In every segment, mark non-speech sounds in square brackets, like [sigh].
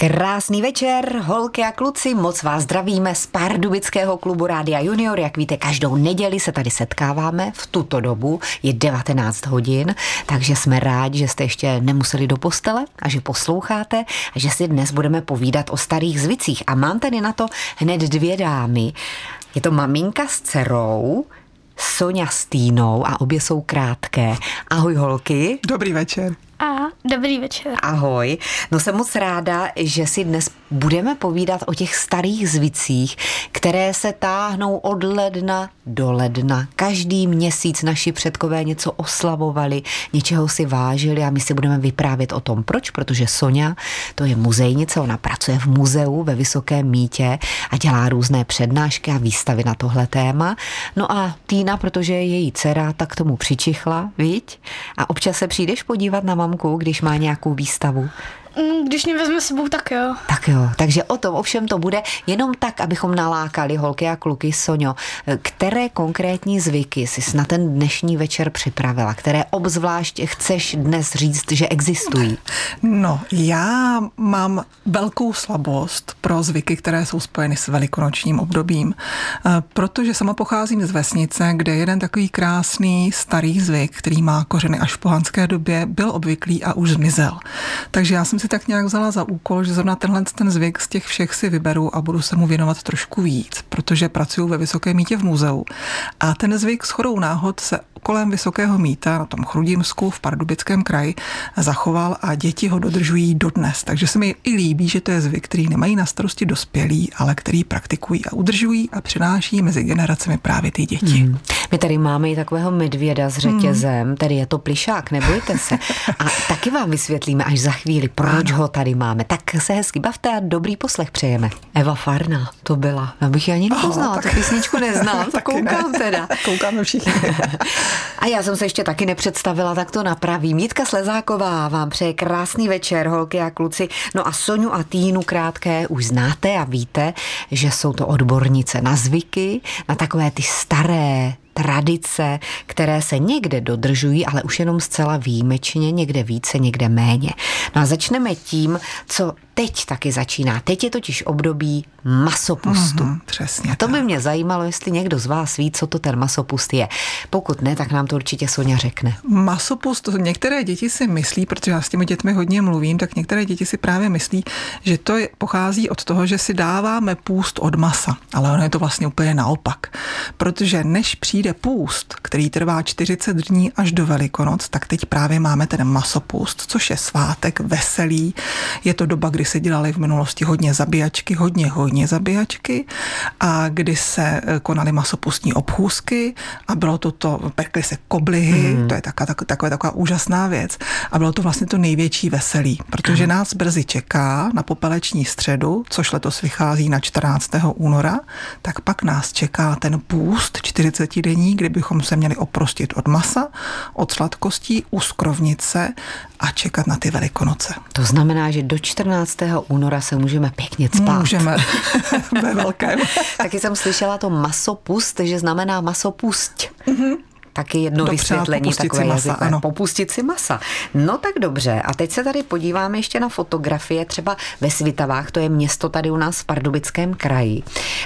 Krásný večer, holky a kluci, moc vás zdravíme z Pardubického klubu Rádia Junior. Jak víte, každou neděli se tady setkáváme v tuto dobu, je 19 hodin, takže jsme rádi, že jste ještě nemuseli do postele a že posloucháte a že si dnes budeme povídat o starých zvicích. A mám tady na to hned dvě dámy. Je to maminka s dcerou, Sonja s Týnou a obě jsou krátké. Ahoj holky. Dobrý večer. A dobrý večer. Ahoj. No jsem moc ráda, že si dnes budeme povídat o těch starých zvicích, které se táhnou od ledna do ledna. Každý měsíc naši předkové něco oslavovali, něčeho si vážili a my si budeme vyprávět o tom. Proč? Protože Sonja, to je muzejnice, ona pracuje v muzeu ve Vysokém mítě a dělá různé přednášky a výstavy na tohle téma. No a Týna, protože je její dcera, tak tomu přičichla, viď? A občas se přijdeš podívat na mamku, když má nějakou výstavu. Mm, když mě vezme sebou, tak jo. Tak jo, takže o tom ovšem to bude jenom tak, abychom nalákali holky a kluky. Soňo, které konkrétní zvyky jsi na ten dnešní večer připravila, které obzvlášť chceš dnes říct, že existují? No, já mám velkou slabost pro zvyky, které jsou spojeny s velikonočním obdobím, eh, protože sama pocházím z vesnice, kde jeden takový krásný starý zvyk, který má kořeny až v pohanské době, byl obvyklý a už zmizel. Takže já jsem si tak nějak vzala za úkol, že zrovna tenhle ten zvyk z těch všech si vyberu a budu se mu věnovat trošku víc, protože pracuji ve Vysoké mítě v muzeu. A ten zvyk s chodou náhod se kolem Vysokého míta na tom Chrudimsku v Pardubickém kraji zachoval a děti ho dodržují dodnes. Takže se mi i líbí, že to je zvyk, který nemají na starosti dospělí, ale který praktikují a udržují a přináší mezi generacemi právě ty děti. Hmm. My tady máme i takového medvěda s řetězem, hmm. tady je to plišák, nebojte se. A taky vám vysvětlíme až za chvíli, proč ho tady máme. Tak se hezky bavte a dobrý poslech přejeme. Eva Farna, to byla. Já bych ji ani nepoznala, oh, tak... tu písničku neznám, [laughs] tak koukám ne. teda. Koukáme všichni. [laughs] A já jsem se ještě taky nepředstavila, tak to napravím. Mítka Slezáková vám přeje krásný večer, holky a kluci. No a Soňu a Týnu krátké už znáte a víte, že jsou to odbornice na zvyky, na takové ty staré tradice, které se někde dodržují, ale už jenom zcela výjimečně, někde více, někde méně. No a začneme tím, co teď taky začíná. Teď je totiž období masopustu. Mm-hmm, přesně. A to tak. by mě zajímalo, jestli někdo z vás ví, co to ten masopust je. Pokud ne, tak nám to určitě Sonja řekne. Masopust, některé děti si myslí, protože já s těmi dětmi hodně mluvím, tak některé děti si právě myslí, že to je, pochází od toho, že si dáváme půst od masa. Ale ono je to vlastně úplně naopak. Protože než přijde půst, který trvá 40 dní až do Velikonoc, tak teď právě máme ten masopust, což je svátek veselý. Je to doba, kdy se dělaly v minulosti hodně zabíjačky, hodně, hodně zabíjačky a kdy se eh, konaly masopustní obchůzky a bylo to to, pekly se koblihy, mm. to je taková, tak, taková, taková úžasná věc a bylo to vlastně to největší veselí, protože nás brzy čeká na popeleční středu, což letos vychází na 14. února, tak pak nás čeká ten půst 40 dní, kdy bychom se měli oprostit od masa, od sladkostí, uskrovnit se a čekat na ty velikonoce. To znamená, že do 14. února se můžeme pěkně spát. Můžeme, [laughs] ve velkém. Taky jsem slyšela to masopust, že znamená masopust. Mm-hmm taky jedno Dopřát vysvětlení takové masa, jazykové. Ano. Popustit si masa. No tak dobře. A teď se tady podíváme ještě na fotografie, třeba ve Svitavách, to je město tady u nás v Pardubickém kraji.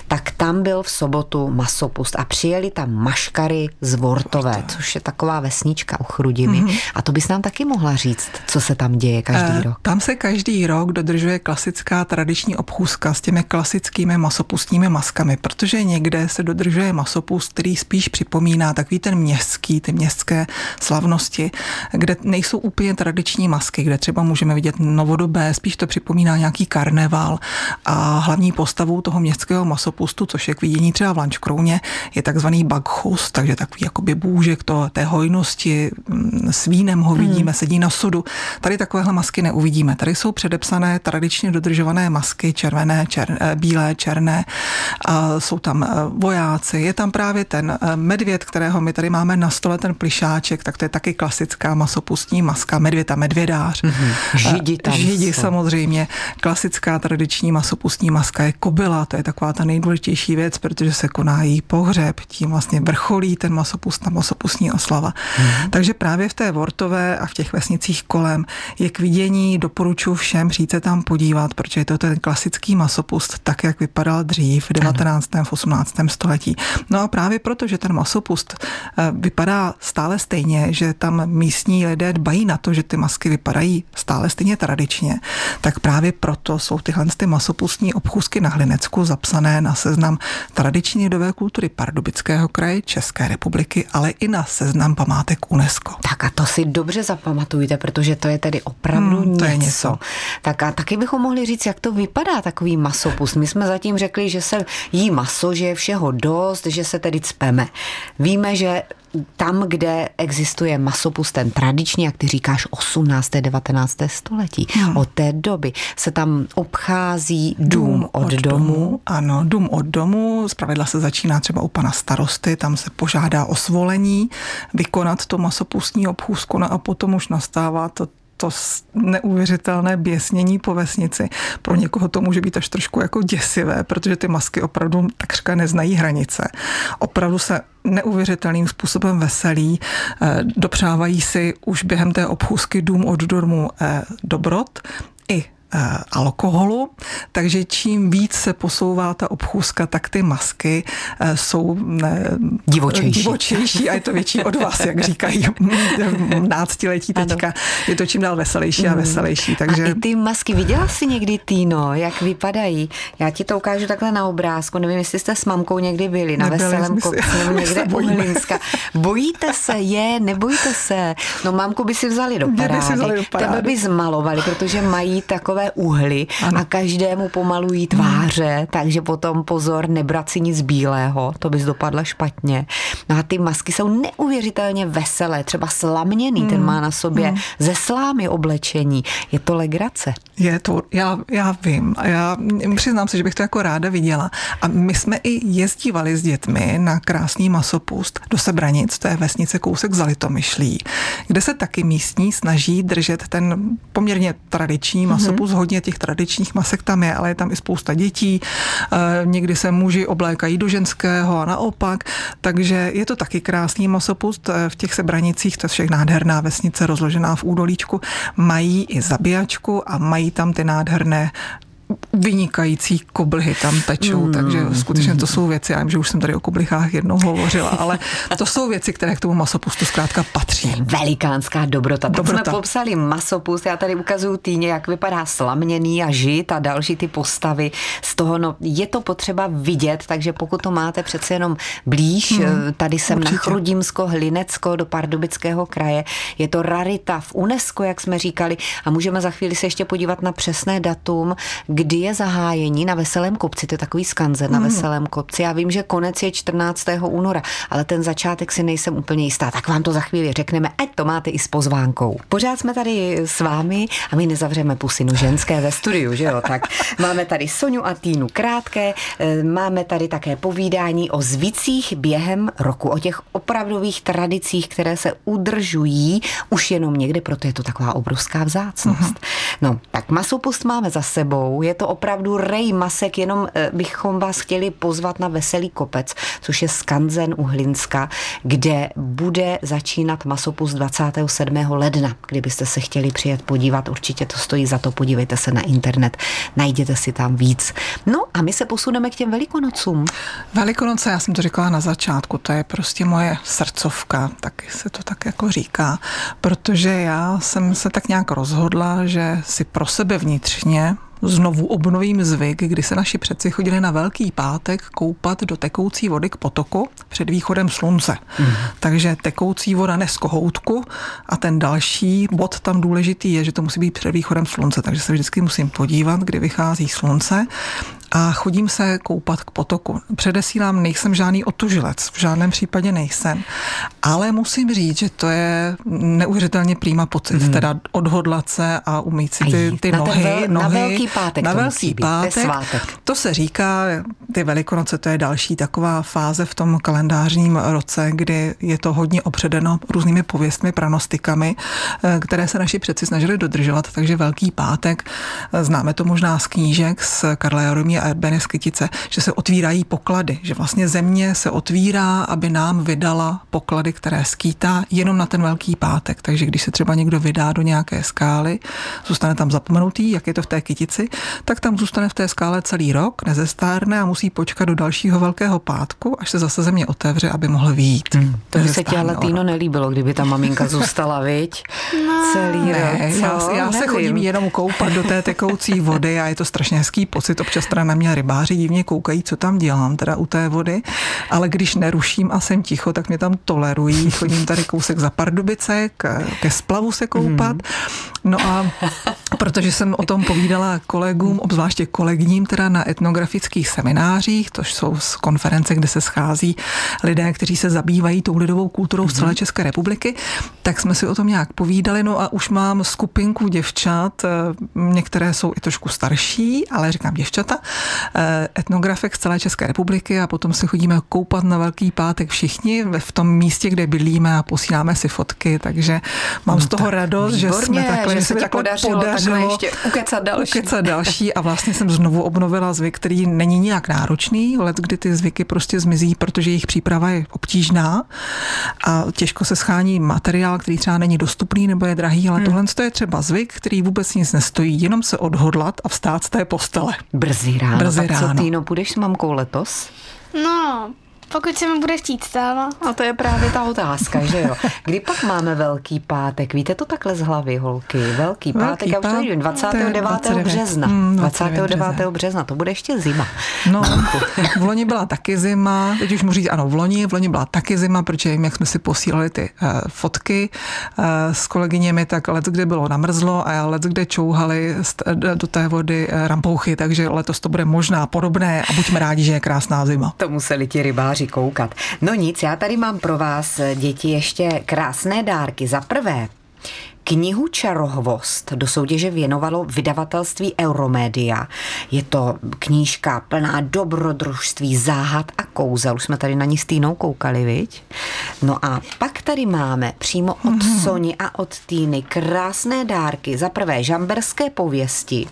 Tak tam byl v sobotu masopust a přijeli tam maškary z Vortové, což je taková vesnička u Chrudimi. Mm-hmm. A to bys nám taky mohla říct, co se tam děje každý e, rok. Tam se každý rok dodržuje klasická tradiční obchůzka s těmi klasickými masopustními maskami, protože někde se dodržuje masopust, který spíš připomíná takový ten měst městský, ty městské slavnosti, kde nejsou úplně tradiční masky, kde třeba můžeme vidět novodobé, spíš to připomíná nějaký karneval a hlavní postavou toho městského masopustu, což je k vidění třeba v Lančkrouně, je takzvaný baghus, takže takový jakoby bůžek to, té hojnosti, mm, s vínem ho vidíme, hmm. sedí na sudu. Tady takovéhle masky neuvidíme. Tady jsou předepsané tradičně dodržované masky, červené, čer, eh, bílé, černé, a jsou tam eh, vojáci, je tam právě ten eh, medvěd, kterého my tady máme máme na stole ten plišáček, tak to je taky klasická masopustní maska, medvěda, medvědář. Mm-hmm. Židi tam Židi jsou. samozřejmě. Klasická tradiční masopustní maska je kobila, to je taková ta nejdůležitější věc, protože se koná její pohřeb, tím vlastně vrcholí ten masopust, ta masopustní oslava. Mm-hmm. Takže právě v té Vortové a v těch vesnicích kolem je k vidění, doporučuji všem přijít se tam podívat, protože je to ten klasický masopust, tak jak vypadal dřív v 19. v 18. století. No a právě proto, že ten masopust eh, vypadá stále stejně, že tam místní lidé dbají na to, že ty masky vypadají stále stejně tradičně, tak právě proto jsou tyhle ty masopustní obchůzky na Hlinecku zapsané na seznam tradiční lidové kultury Pardubického kraje České republiky, ale i na seznam památek UNESCO. Tak a to si dobře zapamatujte, protože to je tedy opravdu hmm, to něco. Je něco. Tak a taky bychom mohli říct, jak to vypadá takový masopust. My jsme zatím řekli, že se jí maso, že je všeho dost, že se tedy cpeme. Víme, že tam, kde existuje masopust ten tradiční, jak ty říkáš, 18. 19. století. Hmm. Od té doby se tam obchází dům, dům od, od domu. domu. Ano, dům od domu. Zpravidla se začíná třeba u pana starosty, tam se požádá o svolení vykonat to masopustní obchůzku no a potom už nastává to to neuvěřitelné běsnění po vesnici. Pro někoho to může být až trošku jako děsivé, protože ty masky opravdu takřka neznají hranice. Opravdu se neuvěřitelným způsobem veselí, eh, dopřávají si už během té obchůzky dům od domu eh, dobrot, i alkoholu, takže čím víc se posouvá ta obchůzka, tak ty masky eh, jsou eh, divočejší. divočejší a je to větší od vás, jak [laughs] říkají [laughs] náctiletí teďka. Ano. Je to čím dál veselější a hmm. veselější. Takže... A i ty masky, viděla jsi někdy, Týno, jak vypadají? Já ti to ukážu takhle na obrázku. Nevím, jestli jste s mamkou někdy byli na Nebyli veselém kopci nebo [laughs] někde u Hlinska. Bojíte se je, nebojíte se. No mamku by si vzali do parády. By si vzali do parády. Tebe by zmalovali, protože mají takové takové uhly ano. a každému pomalují tváře, hmm. takže potom pozor, nebrat si nic bílého, to bys dopadla špatně. No a ty masky jsou neuvěřitelně veselé, třeba slaměný, hmm. ten má na sobě hmm. ze slámy oblečení. Je to legrace. Je to, já, já vím. Já přiznám se, že bych to jako ráda viděla. A my jsme i jezdívali s dětmi na krásný masopust do Sebranic, to je vesnice kousek za Litomyšlí, kde se taky místní snaží držet ten poměrně tradiční masopust hodně těch tradičních masek tam je, ale je tam i spousta dětí. Eh, někdy se muži oblékají do ženského a naopak. Takže je to taky krásný masopust eh, v těch sebranicích, to je všech nádherná vesnice rozložená v údolíčku. Mají i zabíjačku a mají tam ty nádherné vynikající koblihy tam tečou, mm, takže skutečně to jsou věci, já vím, že už jsem tady o koblichách jednou hovořila, ale to jsou věci, které k tomu masopustu zkrátka patří. Velikánská dobrota. Tak dobrota. jsme popsali masopust, já tady ukazuju týně, jak vypadá slaměný a žit a další ty postavy z toho, no je to potřeba vidět, takže pokud to máte přece jenom blíž, mm, tady jsem určitě. na Chrudimsko, Hlinecko do Pardubického kraje, je to rarita v UNESCO, jak jsme říkali a můžeme za chvíli se ještě podívat na přesné datum, kdy je zahájení na Veselém kopci, to je takový skanzen na hmm. Veselém kopci. Já vím, že konec je 14. února, ale ten začátek si nejsem úplně jistá. Tak vám to za chvíli řekneme, ať to máte i s pozvánkou. Pořád jsme tady s vámi a my nezavřeme pusinu ženské ve studiu, že jo? Tak máme tady Soňu a Týnu krátké, eh, máme tady také povídání o zvicích během roku, o těch opravdových tradicích, které se udržují už jenom někde, proto je to taková obrovská vzácnost. Uh-huh. No, tak masopust máme za sebou, je to opravdu rej masek, jenom eh, bychom vás chtěli pozvat na Veselý kopec, což je skanzen u Hlinska, kde bude začínat masopust 27. ledna. Kdybyste se chtěli přijet podívat, určitě to stojí za to, podívejte se na internet, najděte si tam víc. No a my se posuneme k těm velikonocům. Velikonoce, já jsem to říkala na začátku, to je prostě moje srdcovka, taky se to tak jako říká, protože já jsem se tak nějak rozhodla, že si pro sebe vnitřně znovu obnovím zvyk, kdy se naši předci chodili na Velký pátek koupat do tekoucí vody k potoku před východem slunce. Mm. Takže tekoucí voda ne z kohoutku a ten další bod tam důležitý je, že to musí být před východem slunce, takže se vždycky musím podívat, kdy vychází slunce a chodím se koupat k potoku. Předesílám, nejsem žádný otužilec, v žádném případě nejsem, ale musím říct, že to je neuvěřitelně prýma pocit, hmm. teda odhodlat se a umít si ty, ty na nohy, vel, nohy. Na velký pátek Na to velký pátek. To, svátek. to se říká, ty velikonoce, to je další taková fáze v tom kalendářním roce, kdy je to hodně opředeno různými pověstmi, pranostikami, eh, které se naši přeci snažili dodržovat, takže velký pátek, eh, známe to možná z knížek z Karla Jaromí a Erbeny Skytice, že se otvírají poklady, že vlastně země se otvírá, aby nám vydala poklady, které skýtá jenom na ten velký pátek. Takže když se třeba někdo vydá do nějaké skály, zůstane tam zapomenutý, jak je to v té kytici, tak tam zůstane v té skále celý rok, nezestárne a musí počkat do dalšího velkého pátku, až se zase země otevře, aby mohl výjít. Hmm, to by se ti ale Týno nelíbilo, kdyby ta maminka zůstala, viď? No. Celý ne, rok. já, já se chodím jenom koupat do té tekoucí vody a je to strašně hezký pocit. Občas teda na mě rybáři divně koukají, co tam dělám teda u té vody, ale když neruším a jsem ticho, tak mě tam tolerují. Chodím tady kousek za Pardubice, k, ke splavu se koupat. No a protože jsem o tom povídala kolegům, obzvláště kolegním teda na etnografických seminářích, to jsou z konference, kde se schází lidé, kteří se zabývají tou lidovou kulturou z celé České republiky, tak jsme si o tom nějak povídali, no a už mám skupinku děvčat, eh, některé jsou i trošku starší, ale říkám děvčata, eh, etnografek z celé České republiky a potom se chodíme koupat na Velký pátek všichni v tom místě, kde bydlíme a posíláme si fotky, takže mám z toho radost, že jsme Výborně, takhle, že se takhle podařilo, podařilo takhle ještě ukecat další. ukecat další a vlastně jsem znovu obnovila zvyk, který není nijak náročný, let, kdy ty zvyky prostě zmizí, protože jejich příprava je obtížná a těžko se schání materiál, který třeba není dostupný nebo je drahý, ale hmm. tohle je třeba zvyk, který vůbec nic nestojí, jenom se odhodlat a vstát z té postele. Brzy ráno. Brzy tak co, ráno. Týno, půjdeš s mamkou letos? No, pokud se mi bude chtít stávat. A to je právě ta otázka, že jo? Kdy pak máme Velký pátek? Víte to takhle z hlavy, holky? Velký pátek, já už to pátek, nevím, 29. 29. března. Hmm, 29. 29. března, to bude ještě zima. No, v loni byla taky zima, teď už můžu říct, ano, v loni, v loni byla taky zima, protože jim, jak jsme si posílali ty uh, fotky uh, s kolegyněmi, tak let, kde bylo namrzlo a let, kde čouhali do té vody uh, rampouchy, takže letos to bude možná podobné a buďme rádi, že je krásná zima. To museli ti rybáři koukat. No nic, já tady mám pro vás, děti, ještě krásné dárky. Za prvé, Knihu Čarohvost do soutěže věnovalo vydavatelství Euromedia. Je to knížka plná dobrodružství, záhad a kouzel. Už jsme tady na ní s Týnou koukali, viď? No a pak tady máme přímo od mm-hmm. Soni a od Týny krásné dárky. Za prvé žamberské pověsti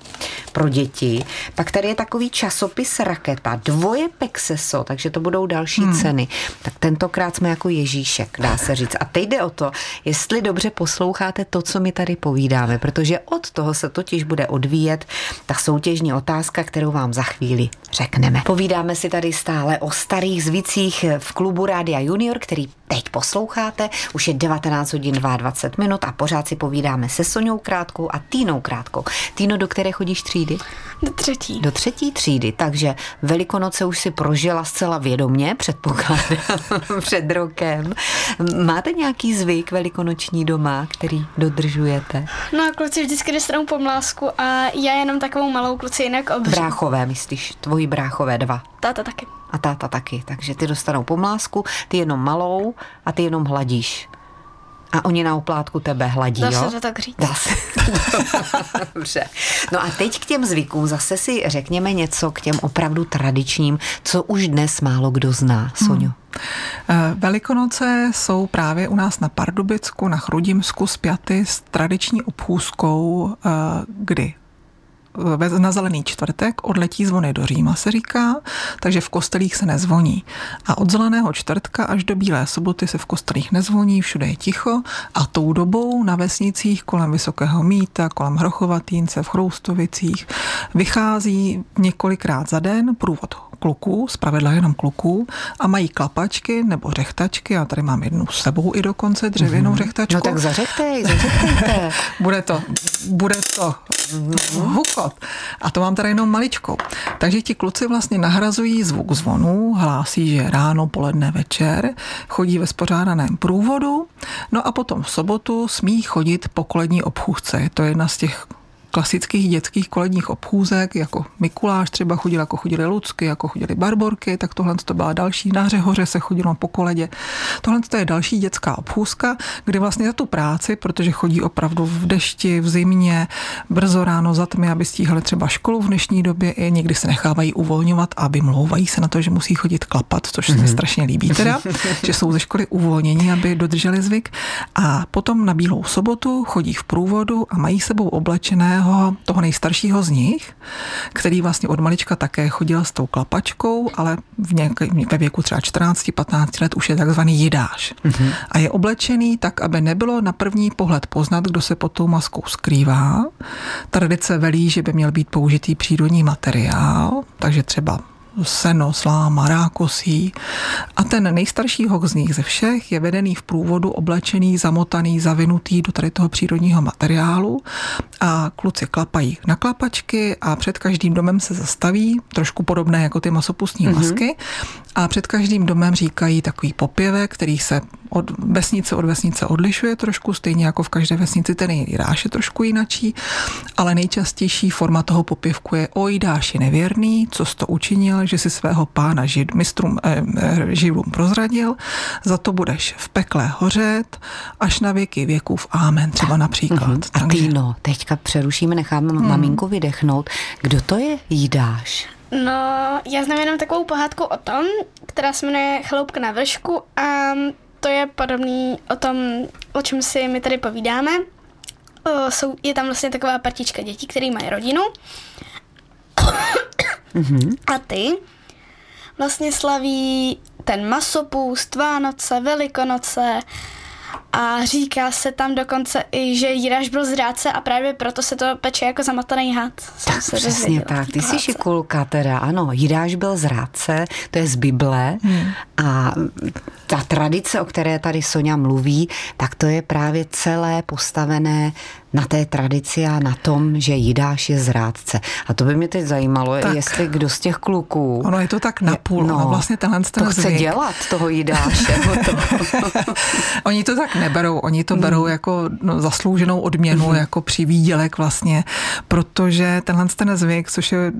pro děti. Pak tady je takový časopis Raketa, dvoje Pexeso, takže to budou další hmm. ceny. Tak tentokrát jsme jako Ježíšek, dá se říct. A teď jde o to, jestli dobře posloucháte to, co my tady povídáme, protože od toho se totiž bude odvíjet ta soutěžní otázka, kterou vám za chvíli řekneme. Povídáme si tady stále o starých zvicích v klubu Rádia Junior, který teď posloucháte. Už je 19 hodin 22 minut a pořád si povídáme se Soňou Krátkou a Týnou Krátkou. Týno, do které chodíš třídy? Do třetí. Do třetí třídy, takže Velikonoce už si prožila zcela vědomě, předpokládám, [laughs] před rokem. Máte nějaký zvyk velikonoční doma, který dodržujete? No a kluci vždycky dostanou pomlásku a já jenom takovou malou kluci jinak obřu. Bráchové, myslíš? Tvoji bráchové dva. Táta taky. A táta taky. Takže ty dostanou pomlásku, ty jenom malou a ty jenom hladíš. A oni na oplátku tebe hladí, Dá jo? se to tak říct. Dá se. [laughs] Dobře. No a teď k těm zvykům zase si řekněme něco k těm opravdu tradičním, co už dnes málo kdo zná, Soňo. Hmm. Velikonoce jsou právě u nás na Pardubicku, na Chrudimsku spjaty s tradiční obchůzkou, eh, kdy na zelený čtvrtek odletí zvony do Říma, se říká, takže v kostelích se nezvoní. A od zeleného čtvrtka až do bílé soboty se v kostelích nezvoní, všude je ticho a tou dobou na vesnicích kolem Vysokého Míta, kolem Hrochovatýnce, v Chroustovicích vychází několikrát za den průvod kluků, zpravidla jenom kluků, a mají klapačky nebo řechtačky. Já tady mám jednu s sebou i dokonce, dřevěnou mm-hmm. řechtačku. No tak zařechtej, zařechtejte. [laughs] bude to, bude to hukot. A to mám tady jenom maličkou. Takže ti kluci vlastně nahrazují zvuk zvonů, hlásí, že ráno, poledne, večer, chodí ve spořádaném průvodu, no a potom v sobotu smí chodit po kolední obchůzce. Je to jedna z těch klasických dětských koledních obchůzek, jako Mikuláš třeba chodil, jako chodili Lucky, jako chodili Barborky, tak tohle to byla další. Na Řehoře se chodilo po koledě. Tohle to je další dětská obchůzka, kde vlastně za tu práci, protože chodí opravdu v dešti, v zimě, brzo ráno za tmy, aby stíhali třeba školu v dnešní době, i někdy se nechávají uvolňovat a vymlouvají se na to, že musí chodit klapat, což se mi mhm. strašně líbí teda, [laughs] že jsou ze školy uvolnění, aby dodrželi zvyk. A potom na Bílou sobotu chodí v průvodu a mají sebou oblečeného toho nejstaršího z nich, který vlastně od malička také chodil s tou klapačkou, ale v nějaké, ve věku třeba 14-15 let už je takzvaný jidáš. Mm-hmm. A je oblečený tak, aby nebylo na první pohled poznat, kdo se pod tou maskou skrývá. Tradice velí, že by měl být použitý přírodní materiál, takže třeba seno, sláma, rákosí. A ten nejstarší hoch z nich ze všech je vedený v průvodu, oblečený, zamotaný, zavinutý do tady toho přírodního materiálu a kluci klapají na klapačky a před každým domem se zastaví, trošku podobné jako ty masopustní mm-hmm. masky a před každým domem říkají takový popěvek, který se od vesnice od vesnice odlišuje trošku, stejně jako v každé vesnici ten Jidáš je trošku jinačí, ale nejčastější forma toho popěvku je o Jidáši nevěrný, co jsi to učinil, že si svého pána žid, mistrům eh, eh, živlům prozradil, za to budeš v pekle hořet, až na věky věků v Amen třeba například. Uh-huh. A Takže... Týno, teďka přerušíme, necháme hmm. maminku vydechnout. Kdo to je Jidáš? No, já znám jenom takovou pohádku o tom, která se jmenuje Chaloupka na vršku a to je podobný o tom, o čem si my tady povídáme. O, jsou, je tam vlastně taková partička dětí, které mají rodinu. Mm-hmm. A ty vlastně slaví ten masopust, Vánoce, Velikonoce, a říká se tam dokonce i, že Jiráš byl zrádce a právě proto se to peče jako zamotaný had. Tak se přesně tak, ty jsi šikulka teda, ano, Jiráš byl zrádce, to je z Bible hmm. a ta tradice, o které tady Sonja mluví, tak to je právě celé postavené na té tradici a na tom, že Jidáš je zrádce. A to by mě teď zajímalo, tak. jestli kdo z těch kluků... Ono je to tak napůl, no, vlastně tenhle ten To chce zvyk. dělat, toho Jidáše. [laughs] to. oni to tak neberou, oni to berou mm. jako no, zaslouženou odměnu, mm. jako přivídělek vlastně, protože tenhle ten zvyk, což je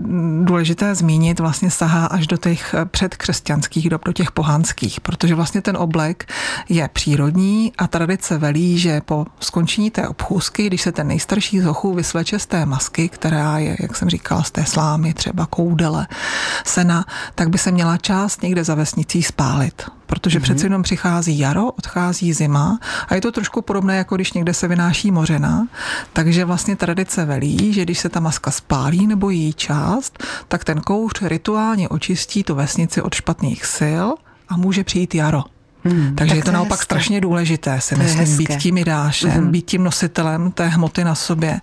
důležité zmínit, vlastně sahá až do těch předkřesťanských dob, do těch pohanských, protože vlastně ten oblek je přírodní a tradice velí, že po skončení té obchůzky, když se ten nejstarší z hochů vysleče z té masky, která je, jak jsem říkala, z té slámy, třeba koudele, sena, tak by se měla část někde za vesnicí spálit protože mm-hmm. přece jenom přichází jaro, odchází zima a je to trošku podobné, jako když někde se vynáší mořena, takže vlastně tradice velí, že když se ta maska spálí nebo její část, tak ten kouř rituálně očistí tu vesnici od špatných sil a může přijít jaro. Hmm, Takže je to, to naopak hezké. strašně důležité, si to myslím, být tím idášem, hmm. být tím nositelem té hmoty na sobě.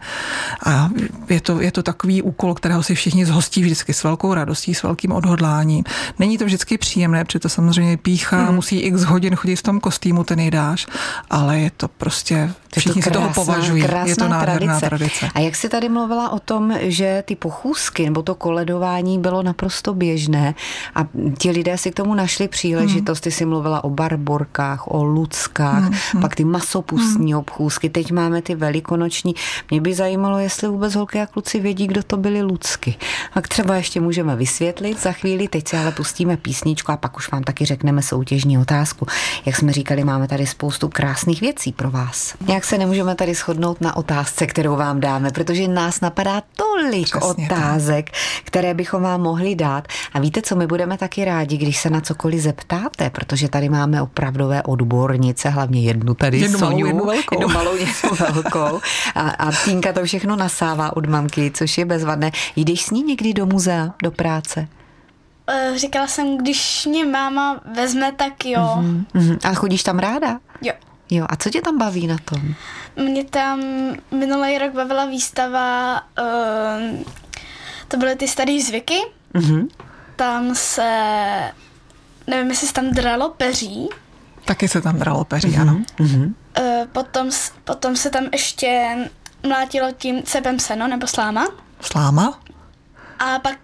A je to, je to takový úkol, kterého si všichni zhostí vždycky s velkou radostí, s velkým odhodláním. Není to vždycky příjemné, protože to samozřejmě píchá, hmm. musí x hodin chodit v tom kostýmu ten idáš, ale je to prostě, všichni si toho považují. Je to nádherná tradice. tradice. A jak jsi tady mluvila o tom, že ty pochůzky nebo to koledování bylo naprosto běžné a ti lidé si k tomu našli příležitost, hmm. ty jsi mluvila o bar barborkách, o luckách, mm-hmm. pak ty masopustní mm. obchůzky, teď máme ty velikonoční. Mě by zajímalo, jestli vůbec holky a kluci vědí, kdo to byly lucky. Tak třeba ještě můžeme vysvětlit za chvíli, teď si ale pustíme písničku a pak už vám taky řekneme soutěžní otázku. Jak jsme říkali, máme tady spoustu krásných věcí pro vás. Jak se nemůžeme tady shodnout na otázce, kterou vám dáme, protože nás napadá tolik Přesně otázek, tak. které bychom vám mohli dát. A víte, co my budeme taky rádi, když se na cokoliv zeptáte, protože tady máme opravdové odbornice, hlavně jednu tady jednu Soňu, malou, jednu velkou. Jednu malou, jednu [laughs] velkou. A, a Týnka to všechno nasává od mamky, což je bezvadné. Jdeš s ní někdy do muzea, do práce? Uh, říkala jsem, když mě máma vezme, tak jo. Uh-huh, uh-huh. A chodíš tam ráda? Jo. Jo, a co tě tam baví na tom? Mě tam minulý rok bavila výstava, uh, to byly ty staré zvyky. Uh-huh. Tam se nevím, jestli se tam dralo peří. Taky se tam dralo peří, mm-hmm. ano. Mm-hmm. Potom, potom se tam ještě mlátilo tím cepem seno nebo sláma. Sláma? A pak,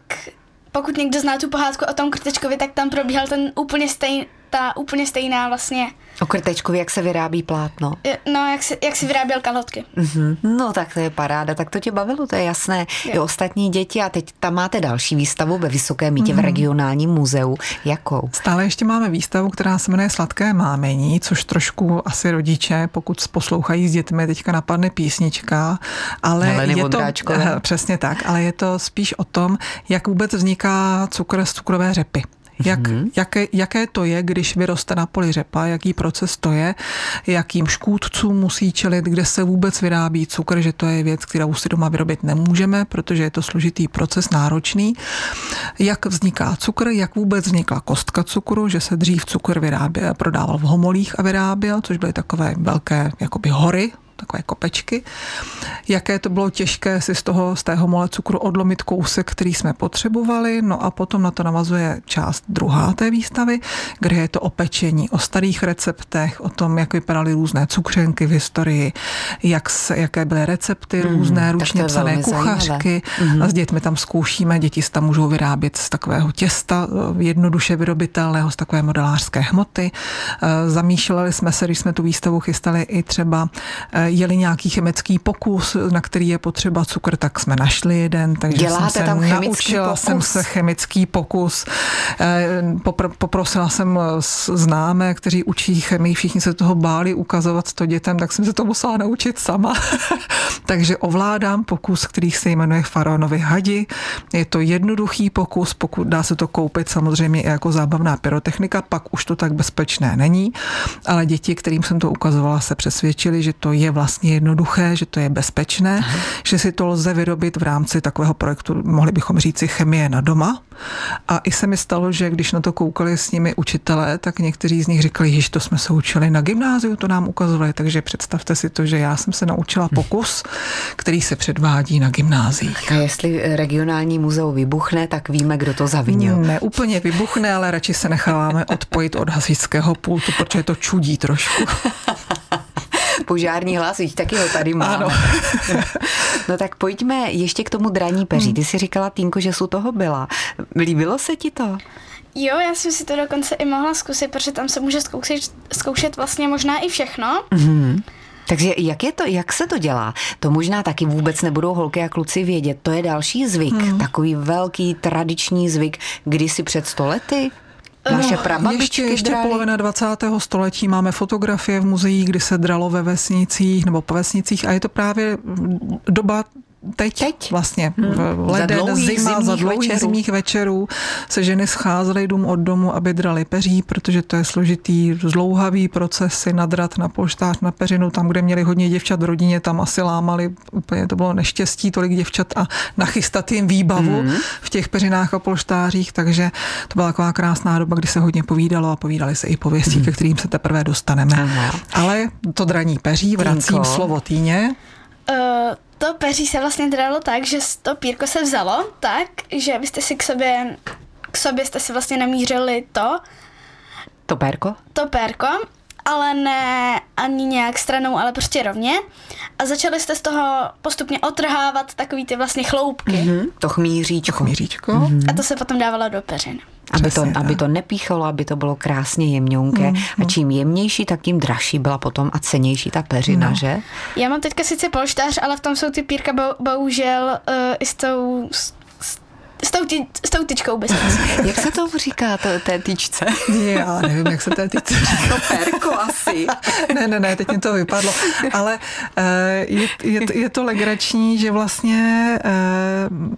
pokud někdo zná tu pohádku o tom krtečkovi, tak tam probíhal ten úplně stejný, ta úplně stejná vlastně O krtečkovi, jak se vyrábí plátno? No, jak si, jak si vyráběl kalhotky. Mm-hmm. No, tak to je paráda, tak to tě bavilo, to je jasné. Jo. I ostatní děti a teď tam máte další výstavu ve Vysokém mítě mm-hmm. v regionálním muzeu. Jakou? Stále ještě máme výstavu, která se jmenuje Sladké mámení, což trošku asi rodiče, pokud poslouchají s dětmi, teďka napadne písnička, ale Heleny je to, Vondráčkové. [laughs] přesně tak, ale je to spíš o tom, jak vůbec vzniká cukr z cukrové řepy. Jak, mm-hmm. jaké, jaké to je, když vyroste na poli řepa, jaký proces to je, jakým škůdcům musí čelit, kde se vůbec vyrábí cukr, že to je věc, kterou si doma vyrobit nemůžeme, protože je to složitý proces, náročný. Jak vzniká cukr, jak vůbec vznikla kostka cukru, že se dřív cukr vyráběl, prodával v homolích a vyráběl, což byly takové velké jakoby hory takové kopečky. Jaké to bylo těžké si z toho, z tého mole cukru odlomit kousek, který jsme potřebovali. No a potom na to navazuje část druhá té výstavy, kde je to o pečení, o starých receptech, o tom, jak vypadaly různé cukřenky v historii, jak se, jaké byly recepty, mm, různé ručně psané kuchařky. Mm. A s dětmi tam zkoušíme, děti tam můžou vyrábět z takového těsta, jednoduše vyrobitelného, z takové modelářské hmoty. E, zamýšleli jsme se, když jsme tu výstavu chystali, i třeba e, jeli nějaký chemický pokus, na který je potřeba cukr, tak jsme našli jeden, takže Děláte jsem se tam naučila pokus? jsem se chemický pokus. Eh, popr- poprosila jsem známé, kteří učí chemii, všichni se toho báli ukazovat to dětem, tak jsem se to musela naučit sama. [laughs] takže ovládám pokus, který se jmenuje Faraonovi hadi. Je to jednoduchý pokus, pokud dá se to koupit samozřejmě i jako zábavná pyrotechnika, pak už to tak bezpečné není, ale děti, kterým jsem to ukazovala, se přesvědčili, že to je vlastně jednoduché, že to je bezpečné, Aha. že si to lze vyrobit v rámci takového projektu, mohli bychom říci chemie na doma. A i se mi stalo, že když na to koukali s nimi učitelé, tak někteří z nich říkali, že to jsme se učili na gymnáziu, to nám ukazovali, takže představte si to, že já jsem se naučila pokus, který se předvádí na gymnáziích. A jestli regionální muzeum vybuchne, tak víme, kdo to zavinil. Ne úplně vybuchne, ale radši se necháváme odpojit od hasičského pultu, protože to čudí trošku. [laughs] Požární hlásič, taky ho tady máme. Ano. [laughs] no tak pojďme ještě k tomu draní peří. Ty si říkala, Týnko, že jsou toho byla. Líbilo se ti to? Jo, já jsem si to dokonce i mohla zkusit, protože tam se může zkoušet, zkoušet vlastně možná i všechno. Mm-hmm. Takže jak je to, jak se to dělá? To možná taky vůbec nebudou holky a kluci vědět. To je další zvyk, hmm. takový velký tradiční zvyk, kdysi před stolety. Naše ještě, ještě polovina 20. století máme fotografie v muzeích, kdy se dralo ve vesnicích nebo po vesnicích a je to právě doba teď, teď? vlastně hmm. leden, za zima, za dlouhých večerů. zimních večerů se ženy scházely dům od domu, aby drali peří, protože to je složitý, zlouhavý proces si nadrat na polštář, na peřinu, tam, kde měli hodně děvčat v rodině, tam asi lámali, úplně to bylo neštěstí, tolik děvčat a nachystat jim výbavu hmm. v těch peřinách a polštářích, takže to byla taková krásná doba, kdy se hodně povídalo a povídali se i pověstí, hmm. ke kterým se teprve dostaneme. Aha. Ale to draní peří, vracím Týnko. slovo Týně. Uh, to peří se vlastně dralo tak, že to pírko se vzalo tak, že byste si k sobě, k sobě jste si vlastně namířili to. To pérko? To pérko, ale ne ani nějak stranou, ale prostě rovně. A začali jste z toho postupně otrhávat takový ty vlastně chloupky. Mm-hmm, to chmíříčko. To chmíříčko. Mm-hmm. A to se potom dávalo do peřin. Aby to, aby to nepíchalo, aby to bylo krásně jemňonké. Mm, a čím jemnější, tak tím dražší byla potom a cenější ta peřina, no. že? Já mám teďka sice polštář, ale v tom jsou ty pírka bohužel uh, i s tou s tou, ty, s tou tyčkou bez [laughs] Jak se to říká, to, té tyčce? Já nevím, jak se té tyčce říká. [laughs] To perko asi. ne, ne, ne, teď mi to vypadlo. Ale eh, je, je, je to legrační, že vlastně eh,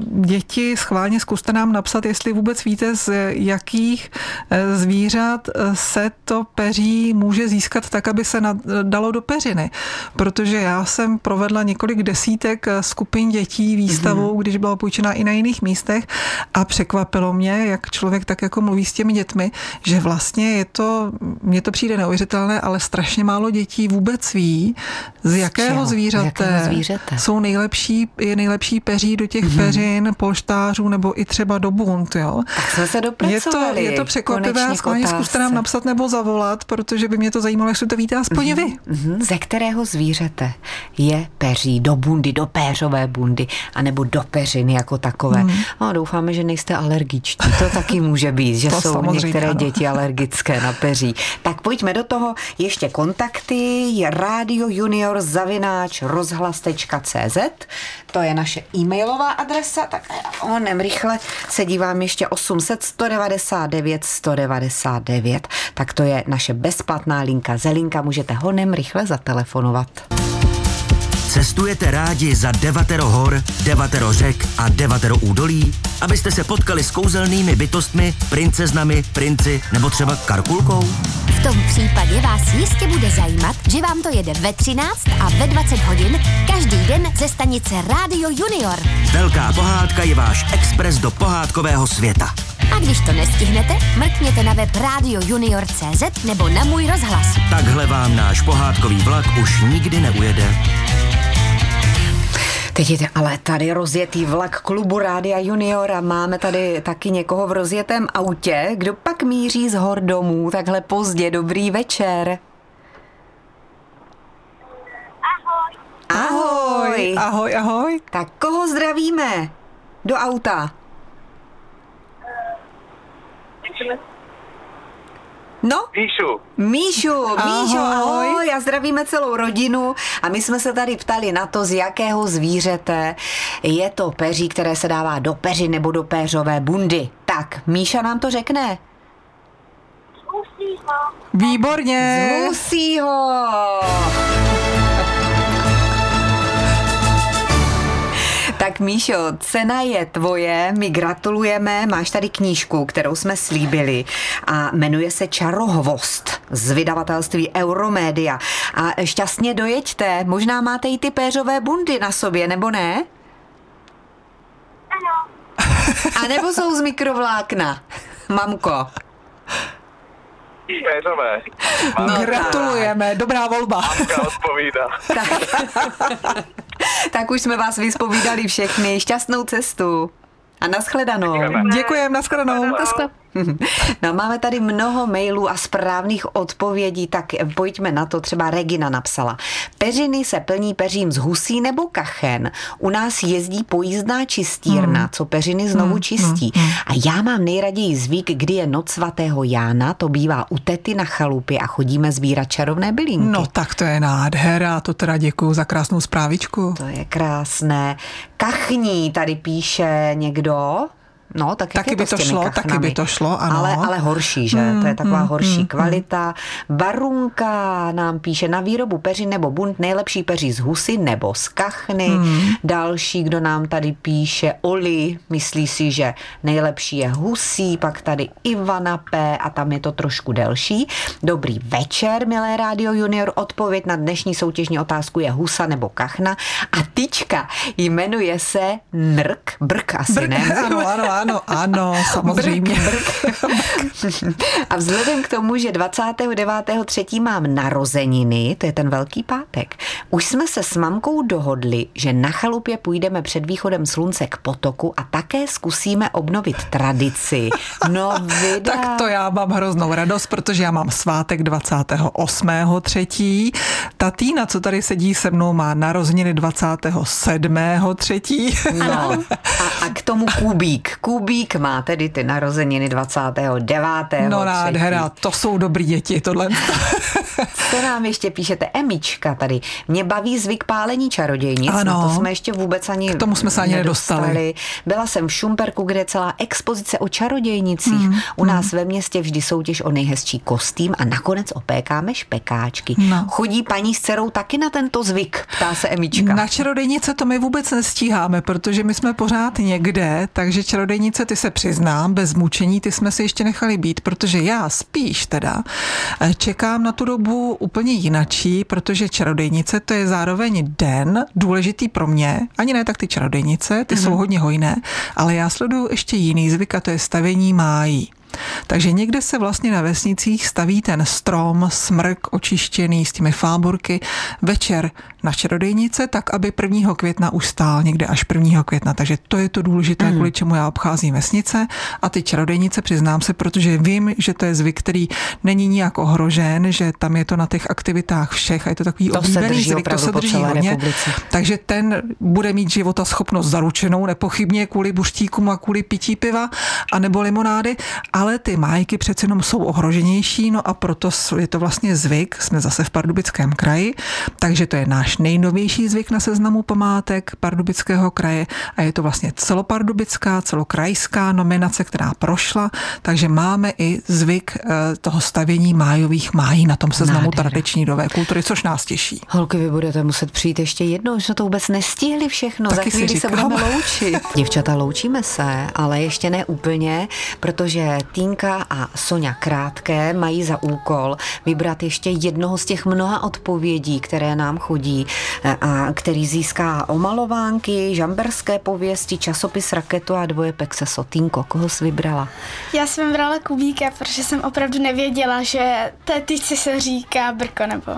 děti schválně zkuste nám napsat, jestli vůbec víte, z jakých eh, zvířat se to peří může získat tak, aby se dalo do peřiny. Protože já jsem provedla několik desítek skupin dětí výstavou, mm-hmm. když byla půjčena i na jiných místech a překvapilo mě, jak člověk tak jako mluví s těmi dětmi, že vlastně je to, mně to přijde neuvěřitelné, ale strašně málo dětí vůbec ví, z jakého, z zvířete, jakého zvířete jsou nejlepší, je nejlepší peří do těch mm-hmm. peřin, polštářů nebo i třeba do bunt. Jo. Tak jsme se je to, je to překvapivé, schválně zkuste nám napsat nebo zavolat, protože by mě to zajímalo, jestli to víte aspoň mm-hmm. vy. Mm-hmm. Ze kterého zvířete je peří do bundy, do péřové bundy, anebo do peřiny jako takové. Mm. No, doufáme, že nejste alergičtí. To taky může být, že [laughs] To jsou některé ano. děti alergické na peří. Tak pojďme do toho. Ještě kontakty Radio Junior zavináč rozhlas.cz To je naše e-mailová adresa. Tak onem rychle se dívám ještě 800 199 199. Tak to je naše bezplatná linka Zelinka. Můžete honem rychle zatelefonovat. Cestujete rádi za devatero hor, devatero řek a devatero údolí? Abyste se potkali s kouzelnými bytostmi, princeznami, princi nebo třeba karkulkou? V tom případě vás jistě bude zajímat, že vám to jede ve 13 a ve 20 hodin každý den ze stanice Radio Junior. Velká pohádka je váš expres do pohádkového světa. A když to nestihnete, mrkněte na web radiojunior.cz nebo na můj rozhlas. Takhle vám náš pohádkový vlak už nikdy neujede. Teď je ale tady rozjetý vlak klubu Rádia Junior a máme tady taky někoho v rozjetém autě, kdo pak míří z hor domů takhle pozdě. Dobrý večer. Ahoj. Ahoj, ahoj. Tak koho zdravíme? Do auta. No, Píšu. Míšu, Míšo, Ahoj. ahoj, a zdravíme celou rodinu a my jsme se tady ptali na to, z jakého zvířete je to peří, které se dává do peři nebo do péřové bundy. Tak, Míša nám to řekne. Výborně. Z husího. Tak Míšo, cena je tvoje, my gratulujeme, máš tady knížku, kterou jsme slíbili a jmenuje se Čarohvost z vydavatelství Euromédia. A šťastně dojeďte, možná máte i ty péřové bundy na sobě, nebo ne? Ano. A nebo jsou z mikrovlákna, mamko? Péřové. No, Gratulujeme, dobrá volba. Odpovídá. Tak, [laughs] tak už jsme vás vyspovídali všechny. Šťastnou cestu. A nashledanou. Děkujeme. Děkujeme, nashledanou. [laughs] No, máme tady mnoho mailů a správných odpovědí, tak pojďme na to. Třeba Regina napsala. Peřiny se plní peřím z husí nebo kachen. U nás jezdí pojízdná čistírna, co peřiny znovu čistí. A já mám nejraději zvyk, kdy je noc svatého Jána, to bývá u tety na chalupě a chodíme sbírat čarovné bylinky. No tak to je nádhera, to teda děkuju za krásnou zprávičku. To je krásné. Kachní tady píše někdo. No, tak Taky je by to šlo, taky kachnami? by to šlo, ano. Ale, ale horší, že? Mm, to je taková mm, horší mm, kvalita. Barunka nám píše na výrobu peři nebo bunt nejlepší peří z husy nebo z kachny. Mm. Další, kdo nám tady píše, Oli, myslí si, že nejlepší je husí, pak tady Ivana P. a tam je to trošku delší. Dobrý večer, milé Rádio Junior. Odpověď na dnešní soutěžní otázku je husa nebo kachna. A tyčka jmenuje se Mrk, Brk asi, Brk, ne? [laughs] ano, ano, ano, ano, samozřejmě. A vzhledem k tomu, že 29.3. mám narozeniny, to je ten velký pátek, už jsme se s mamkou dohodli, že na chalupě půjdeme před východem slunce k potoku a také zkusíme obnovit tradici. No vida. [laughs] Tak to já mám hroznou radost, protože já mám svátek 28.3. Ta Týna, co tady sedí se mnou, má narozeniny 27.3. No, a, a k tomu [laughs] Kubík. Kubík má tedy ty narozeniny 29. No nádhera, to jsou dobrý děti, tohle. [laughs] Co nám ještě píšete? Emička tady. Mě baví zvyk pálení čarodějnic. Ano. Na to jsme ještě vůbec ani K tomu jsme se ani nedostali. Byla jsem v Šumperku, kde je celá expozice o čarodějnicích. Hmm, U nás ve městě vždy soutěž o nejhezčí kostým a nakonec opékáme špekáčky. No. Chodí paní s dcerou taky na tento zvyk, ptá se Emička. Na čarodejnice to my vůbec nestíháme, protože my jsme pořád někde, takže čarodejnice ty se přiznám, bez mučení ty jsme si ještě nechali být, protože já spíš teda eh, čekám na tu dobu úplně jinačí, protože čarodejnice to je zároveň den důležitý pro mě, ani ne tak ty čarodejnice, ty mm-hmm. jsou hodně hojné, ale já sleduju ještě jiný zvyk a to je stavění májí. Takže někde se vlastně na vesnicích staví ten strom, smrk očištěný s těmi fáborky večer na čarodejnice, tak aby 1. května už stál někde až 1. května. Takže to je to důležité, mm. kvůli čemu já obcházím vesnice a ty čarodejnice přiznám se, protože vím, že to je zvyk, který není nijak ohrožen, že tam je to na těch aktivitách všech a je to takový to oblíbený zvyk, to se drží hodně. Republice. Takže ten bude mít života schopnost zaručenou, nepochybně kvůli buštíkům a kvůli pití piva a nebo limonády, ale ty májky přece jenom jsou ohroženější, no a proto je to vlastně zvyk, jsme zase v Pardubickém kraji, takže to je náš nejnovější zvyk na seznamu památek Pardubického kraje a je to vlastně celopardubická, celokrajská nominace, která prošla, takže máme i zvyk eh, toho stavění májových májí na tom seznamu Nádhera. tradiční nové kultury, což nás těší. Holky, vy budete muset přijít ještě jednou, že to vůbec nestihli všechno. Taky Za chvíli se budeme loučit. [laughs] Děvčata, loučíme se, ale ještě ne úplně, protože Týnka a Sonja Krátké mají za úkol vybrat ještě jednoho z těch mnoha odpovědí, které nám chodí a který získá omalovánky, žamberské pověsti, časopis Raketu a dvoje Pexe Sotínko. Koho jsi vybrala? Já jsem vybrala Kubíka, protože jsem opravdu nevěděla, že té tyčce se říká Brko nebo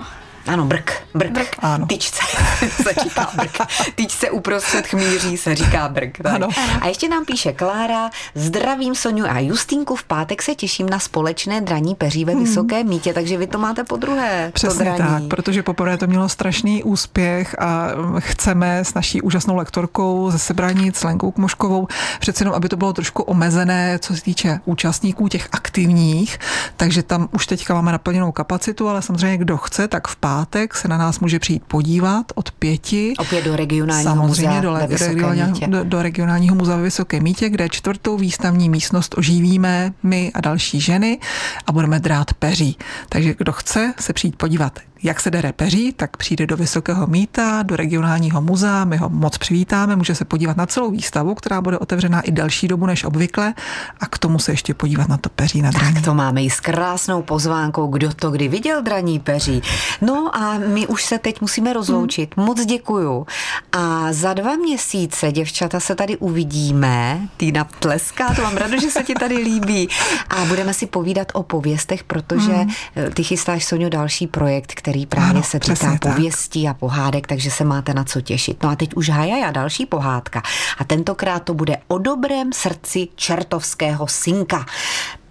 ano, brk, brk, brk. Ano. tyčce [laughs] se říká brk. Tyčce uprostřed chmíří se říká brk. Tak. Ano. A ještě nám píše Klára, zdravím Soniu a Justínku, v pátek se těším na společné draní peří ve hmm. Vysoké mítě, takže vy to máte po druhé. Přesně to tak, protože poprvé to mělo strašný úspěch a chceme s naší úžasnou lektorkou ze Sebraní, s Lenkou Kmoškovou, přece jenom, aby to bylo trošku omezené, co se týče účastníků těch aktivních, takže tam už teďka máme naplněnou kapacitu, ale samozřejmě kdo chce, tak v pátek pátek se na nás může přijít podívat od pěti. Opět do regionálního Samozřejmě muzea do, regionálního, do, do regionálního muzea ve Vysoké Mítě, kde čtvrtou výstavní místnost oživíme my a další ženy a budeme drát peří. Takže kdo chce se přijít podívat jak se jde peří, tak přijde do Vysokého míta, do regionálního muzea, my ho moc přivítáme, může se podívat na celou výstavu, která bude otevřená i delší dobu než obvykle a k tomu se ještě podívat na to peří na draní. Tak to máme i s krásnou pozvánkou, kdo to kdy viděl draní peří. No a my už se teď musíme rozloučit. Hmm. Moc děkuju. A za dva měsíce, děvčata, se tady uvidíme. Týna tleská, to mám ráda, že se ti tady líbí. A budeme si povídat o pověstech, protože hmm. ty chystáš, Sonio, další projekt, který který právě ano, se týká pověstí a pohádek, takže se máte na co těšit. No a teď už Hajaja, další pohádka. A tentokrát to bude o dobrém srdci čertovského synka.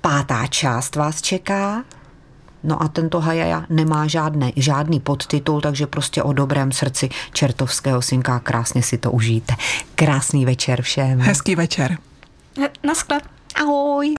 Pátá část vás čeká. No a tento Hajaja nemá žádný, žádný podtitul, takže prostě o dobrém srdci čertovského synka. Krásně si to užijte. Krásný večer všem. Hezký večer. Na sklep. Ahoj.